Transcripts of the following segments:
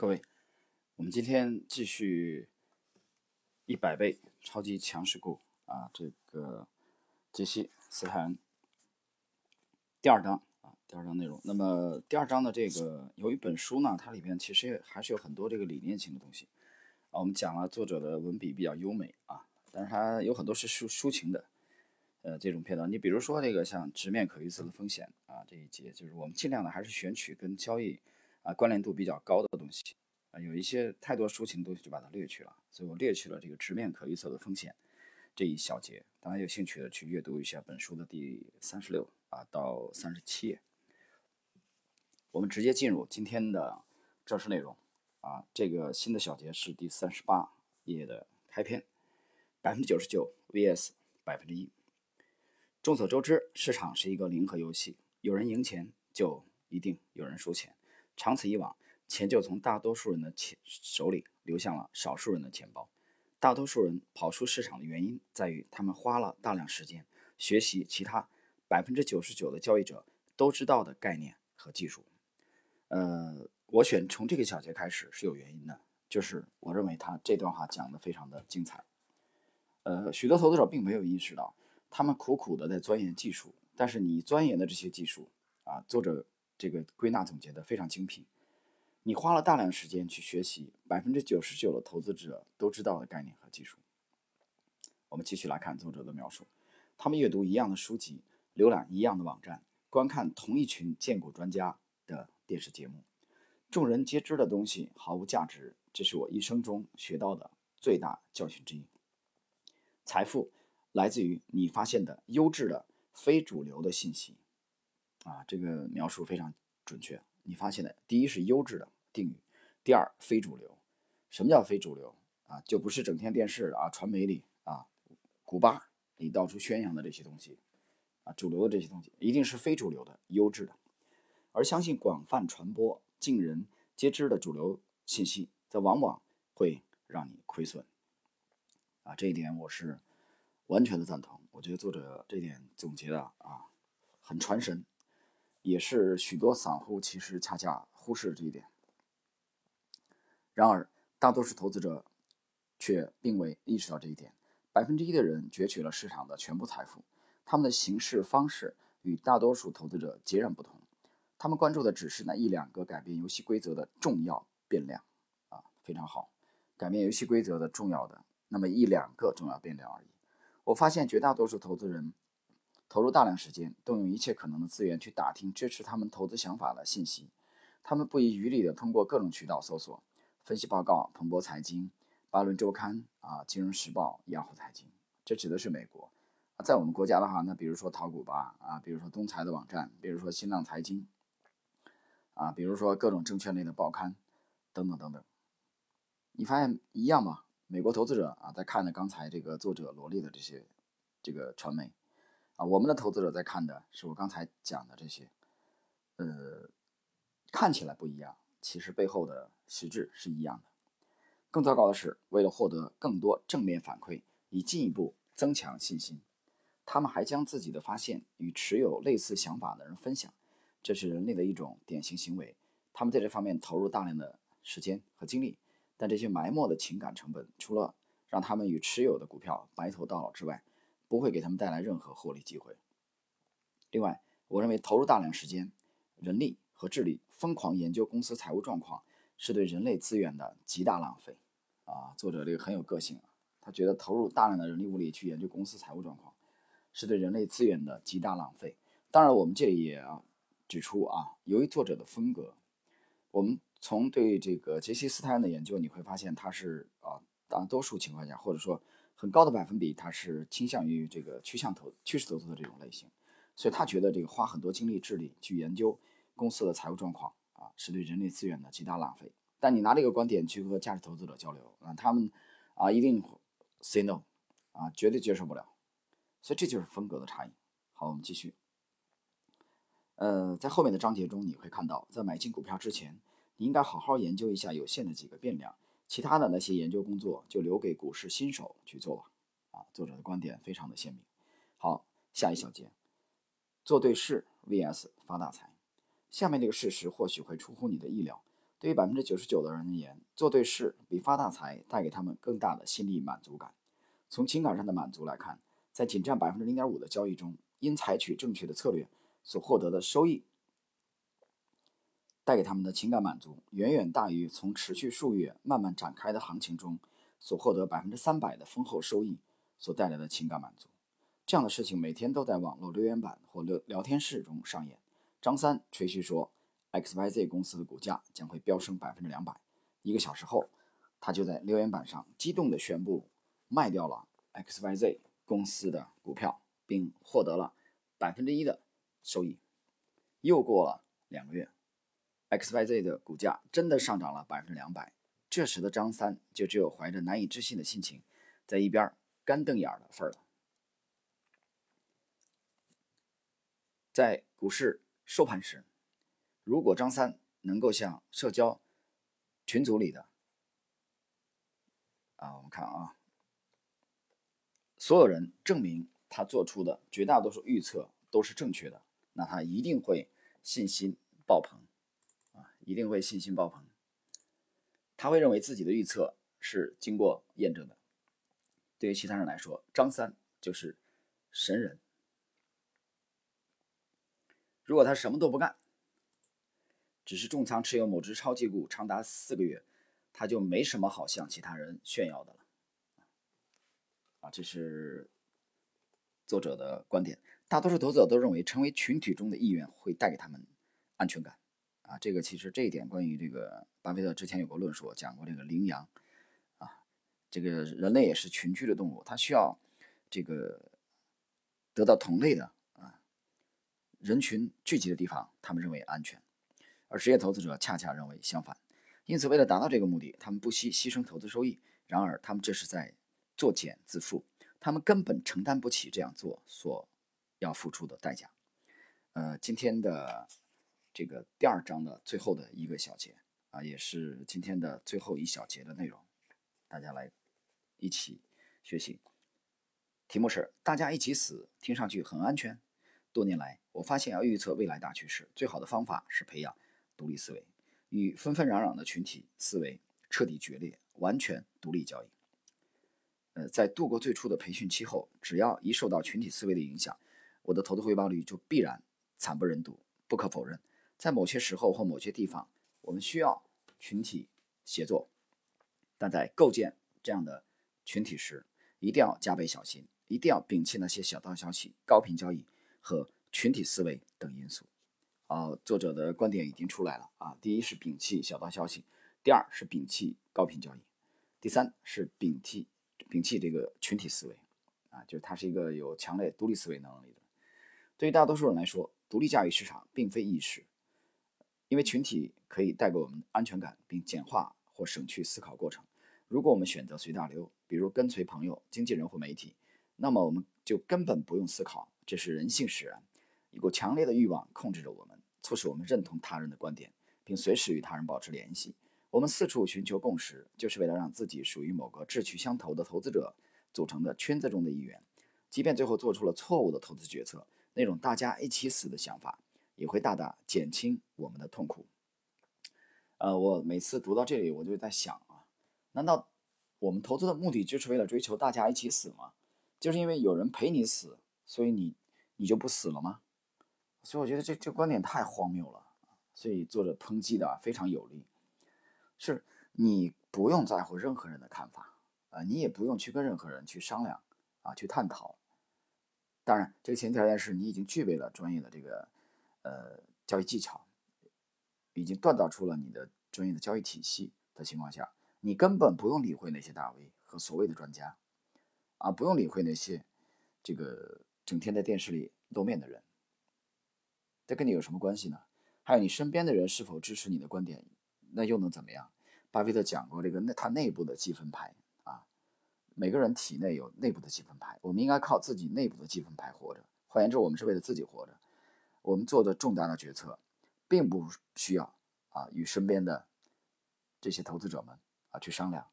各位，我们今天继续一百倍超级强势股啊，这个杰西·斯泰恩第二章啊，第二章内容。那么第二章的这个，由于本书呢，它里边其实还是有很多这个理念性的东西啊。我们讲了作者的文笔比较优美啊，但是它有很多是抒抒情的呃这种片段。你比如说这个像直面可预测的风险啊这一节，就是我们尽量的还是选取跟交易。啊，关联度比较高的东西啊，有一些太多抒情的东西就把它略去了，所以我略去了这个直面可预测的风险这一小节。大家有兴趣的去阅读一下本书的第三十六啊到三十七页。我们直接进入今天的正式内容啊，这个新的小节是第三十八页的开篇，百分之九十九 vs 百分之一。众所周知，市场是一个零和游戏，有人赢钱就一定有人输钱。长此以往，钱就从大多数人的钱手里流向了少数人的钱包。大多数人跑出市场的原因在于，他们花了大量时间学习其他百分之九十九的交易者都知道的概念和技术。呃，我选从这个小节开始是有原因的，就是我认为他这段话讲的非常的精彩。呃，许多投资者并没有意识到，他们苦苦的在钻研技术，但是你钻研的这些技术啊，作者。这个归纳总结的非常精辟，你花了大量时间去学习百分之九十九的投资者都知道的概念和技术。我们继续来看作者的描述：他们阅读一样的书籍，浏览一样的网站，观看同一群荐股专家的电视节目，众人皆知的东西毫无价值。这是我一生中学到的最大教训之一。财富来自于你发现的优质的非主流的信息。啊，这个描述非常准确。你发现的，第一是优质的定语，第二非主流。什么叫非主流啊？就不是整天电视啊、传媒里啊、古巴里到处宣扬的这些东西啊，主流的这些东西一定是非主流的、优质的。而相信广泛传播、尽人皆知的主流信息，则往往会让你亏损。啊，这一点我是完全的赞同。我觉得作者这点总结的啊，很传神。也是许多散户其实恰恰忽视了这一点。然而，大多数投资者却并未意识到这一点。百分之一的人攫取了市场的全部财富，他们的行事方式与大多数投资者截然不同。他们关注的只是那一两个改变游戏规则的重要变量，啊，非常好，改变游戏规则的重要的那么一两个重要变量而已。我发现绝大多数投资人。投入大量时间，动用一切可能的资源去打听支持他们投资想法的信息。他们不遗余力地通过各种渠道搜索、分析报告、彭博财经、巴伦周刊、啊金融时报、雅虎财经，这指的是美国。在我们国家的话，那比如说淘股吧，啊，比如说东财的网站，比如说新浪财经，啊，比如说各种证券类的报刊，等等等等。你发现一样吗？美国投资者啊，在看着刚才这个作者罗列的这些这个传媒。啊，我们的投资者在看的是我刚才讲的这些，呃，看起来不一样，其实背后的实质是一样的。更糟糕的是，为了获得更多正面反馈，以进一步增强信心，他们还将自己的发现与持有类似想法的人分享。这是人类的一种典型行为。他们在这方面投入大量的时间和精力，但这些埋没的情感成本，除了让他们与持有的股票白头到老之外，不会给他们带来任何获利机会。另外，我认为投入大量时间、人力和智力疯狂研究公司财务状况，是对人类资源的极大浪费。啊，作者这个很有个性啊，他觉得投入大量的人力物力去研究公司财务状况，是对人类资源的极大浪费。当然，我们这里也要指出啊，由于作者的风格，我们从对这个杰西·斯泰恩的研究，你会发现他是啊，大多数情况下，或者说。很高的百分比，他是倾向于这个趋向投趋势投资的这种类型，所以他觉得这个花很多精力智力去研究公司的财务状况啊，是对人力资源的极大浪费。但你拿这个观点去和价值投资者交流啊，他们啊一定 say no 啊，绝对接受不了。所以这就是风格的差异。好，我们继续。呃，在后面的章节中你会看到，在买进股票之前，你应该好好研究一下有限的几个变量。其他的那些研究工作就留给股市新手去做吧。啊，作者的观点非常的鲜明。好，下一小节，做对事 vs 发大财。下面这个事实或许会出乎你的意料：对于百分之九十九的人而言，做对事比发大财带给他们更大的心理满足感。从情感上的满足来看，在仅占百分之零点五的交易中，因采取正确的策略所获得的收益，带给他们的情感满足，远远大于从持续数月慢慢展开的行情中所获得百分之三百的丰厚收益所带来的情感满足。这样的事情每天都在网络留言板或聊聊天室中上演。张三吹嘘说，XYZ 公司的股价将会飙升百分之两百。一个小时后，他就在留言板上激动地宣布卖掉了 XYZ 公司的股票，并获得了百分之一的收益。又过了两个月，XYZ 的股价真的上涨了百分之两百。这时的张三就只有怀着难以置信的心情，在一边干瞪眼的份儿了。在股市收盘时，如果张三能够向社交群组里的啊，我们看啊，所有人证明他做出的绝大多数预测都是正确的，那他一定会信心爆棚，一定会信心爆棚。他会认为自己的预测是经过验证的。对于其他人来说，张三就是神人。如果他什么都不干，只是重仓持有某只超级股长达四个月，他就没什么好向其他人炫耀的了。啊，这是作者的观点。大多数投资者都认为，成为群体中的一员会带给他们安全感。啊，这个其实这一点关于这个巴菲特之前有过论述，讲过这个羚羊。啊，这个人类也是群居的动物，它需要这个得到同类的啊。人群聚集的地方，他们认为安全，而职业投资者恰恰认为相反。因此，为了达到这个目的，他们不惜牺牲投资收益。然而，他们这是在作茧自缚，他们根本承担不起这样做所要付出的代价。呃，今天的这个第二章的最后的一个小节啊，也是今天的最后一小节的内容，大家来一起学习。题目是“大家一起死”，听上去很安全。多年来，我发现要预测未来大趋势，最好的方法是培养独立思维，与纷纷攘攘的群体思维彻底决裂，完全独立交易。呃，在度过最初的培训期后，只要一受到群体思维的影响，我的投资回报率就必然惨不忍睹。不可否认，在某些时候或某些地方，我们需要群体协作，但在构建这样的群体时，一定要加倍小心，一定要摒弃那些小道消息、高频交易。和群体思维等因素，啊，作者的观点已经出来了啊。第一是摒弃小道消息，第二是摒弃高频交易，第三是摒弃摒弃这个群体思维，啊，就是他是一个有强烈独立思维能力的。对于大多数人来说，独立驾驭市场并非易事，因为群体可以带给我们安全感，并简化或省去思考过程。如果我们选择随大流，比如跟随朋友、经纪人或媒体，那么我们就根本不用思考。这是人性使然，一股强烈的欲望控制着我们，促使我们认同他人的观点，并随时与他人保持联系。我们四处寻求共识，就是为了让自己属于某个志趣相投的投资者组成的圈子中的一员。即便最后做出了错误的投资决策，那种大家一起死的想法也会大大减轻我们的痛苦。呃，我每次读到这里，我就在想啊，难道我们投资的目的就是为了追求大家一起死吗？就是因为有人陪你死，所以你。你就不死了吗？所以我觉得这这观点太荒谬了，所以作者抨击的非常有力。是你不用在乎任何人的看法啊，你也不用去跟任何人去商量啊，去探讨。当然，这个前提条件是你已经具备了专业的这个呃交易技巧，已经锻造出了你的专业的交易体系的情况下，你根本不用理会那些大 V 和所谓的专家啊，不用理会那些这个。整天在电视里露面的人，这跟你有什么关系呢？还有你身边的人是否支持你的观点，那又能怎么样？巴菲特讲过这个，那他内部的积分牌啊，每个人体内有内部的积分牌，我们应该靠自己内部的积分牌活着。换言之，我们是为了自己活着。我们做的重大的决策，并不需要啊与身边的这些投资者们啊去商量，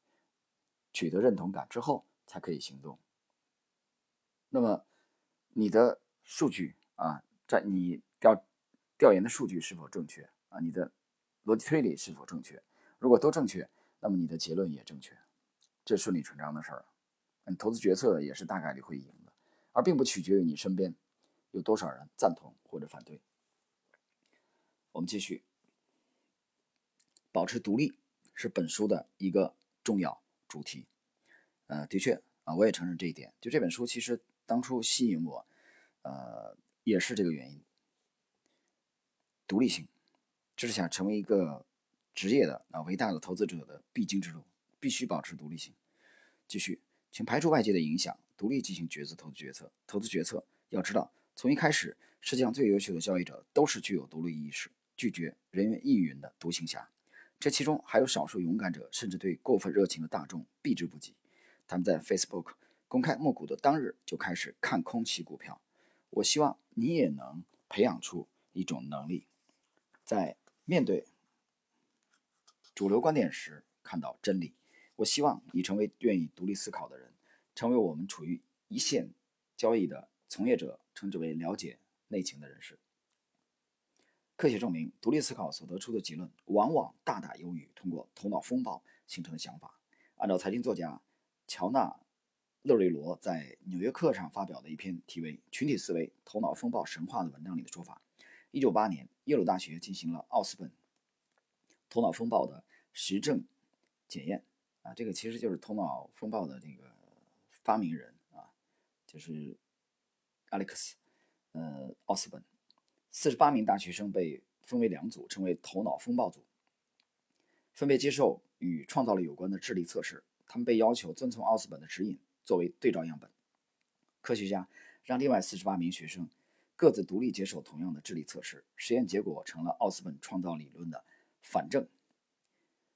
取得认同感之后才可以行动。那么。你的数据啊，在你调调研的数据是否正确啊？你的逻辑推理是否正确。如果都正确，那么你的结论也正确，这顺理成章的事儿。你投资决策也是大概率会赢的，而并不取决于你身边有多少人赞同或者反对。我们继续，保持独立是本书的一个重要主题。呃，的确啊，我也承认这一点。就这本书，其实当初吸引我，呃，也是这个原因。独立性，就是想成为一个职业的啊伟大的投资者的必经之路，必须保持独立性。继续，请排除外界的影响，独立进行决策投资决策。投资决策要知道，从一开始，世界上最优秀的交易者都是具有独立意识。拒绝人云亦云的独行侠，这其中还有少数勇敢者，甚至对过分热情的大众避之不及。他们在 Facebook 公开募股的当日就开始看空其股票。我希望你也能培养出一种能力，在面对主流观点时看到真理。我希望你成为愿意独立思考的人，成为我们处于一线交易的从业者称之为了解内情的人士。科学证明，独立思考所得出的结论往往大大优于通过头脑风暴形成的想法。按照财经作家乔纳·勒瑞罗在《纽约客》上发表的一篇题为《群体思维：头脑风暴神话》的文章里的说法，1988年，耶鲁大学进行了奥斯本头脑风暴的实证检验。啊，这个其实就是头脑风暴的这个发明人啊，就是 Alex，呃，奥斯本。四十八名大学生被分为两组，称为“头脑风暴组”，分别接受与创造力有关的智力测试。他们被要求遵从奥斯本的指引作为对照样本。科学家让另外四十八名学生各自独立接受同样的智力测试，实验结果成了奥斯本创造理论的反证。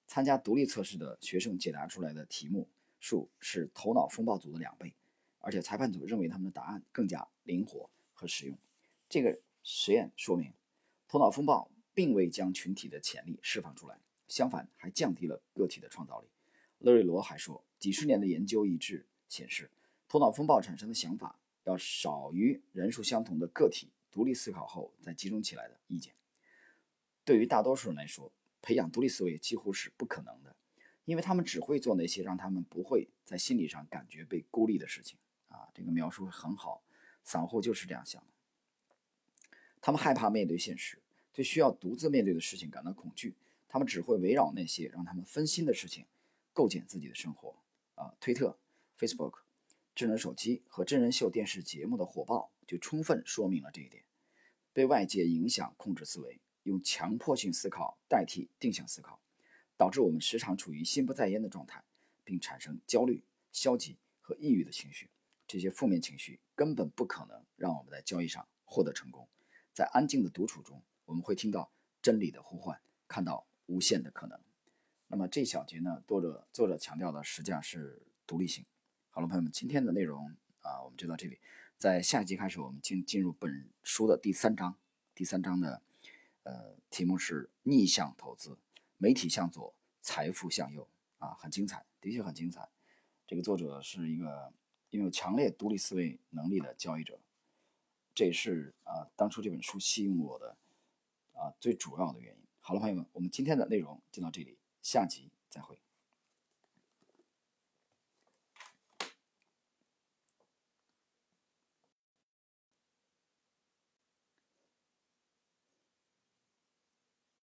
参加独立测试的学生解答出来的题目数是头脑风暴组的两倍，而且裁判组认为他们的答案更加灵活和实用。这个。实验说明，头脑风暴并未将群体的潜力释放出来，相反还降低了个体的创造力。勒瑞罗还说，几十年的研究一致显示，头脑风暴产生的想法要少于人数相同的个体独立思考后再集中起来的意见。对于大多数人来说，培养独立思维几乎是不可能的，因为他们只会做那些让他们不会在心理上感觉被孤立的事情。啊，这个描述很好，散户就是这样想的。他们害怕面对现实，对需要独自面对的事情感到恐惧。他们只会围绕那些让他们分心的事情，构建自己的生活。啊，推特、Facebook、智能手机和真人秀电视节目的火爆就充分说明了这一点。被外界影响控制思维，用强迫性思考代替定向思考，导致我们时常处于心不在焉的状态，并产生焦虑、消极和抑郁的情绪。这些负面情绪根本不可能让我们在交易上获得成功。在安静的独处中，我们会听到真理的呼唤，看到无限的可能。那么这小节呢，作者作者强调的实际上是独立性。好了，朋友们，今天的内容啊，我们就到这里。在下一集开始，我们进进入本书的第三章。第三章的呃题目是逆向投资，媒体向左，财富向右啊，很精彩，的确很精彩。这个作者是一个拥有强烈独立思维能力的交易者。这也是啊，当初这本书吸引我的啊最主要的原因。好了，朋友们，我们今天的内容就到这里，下集再会。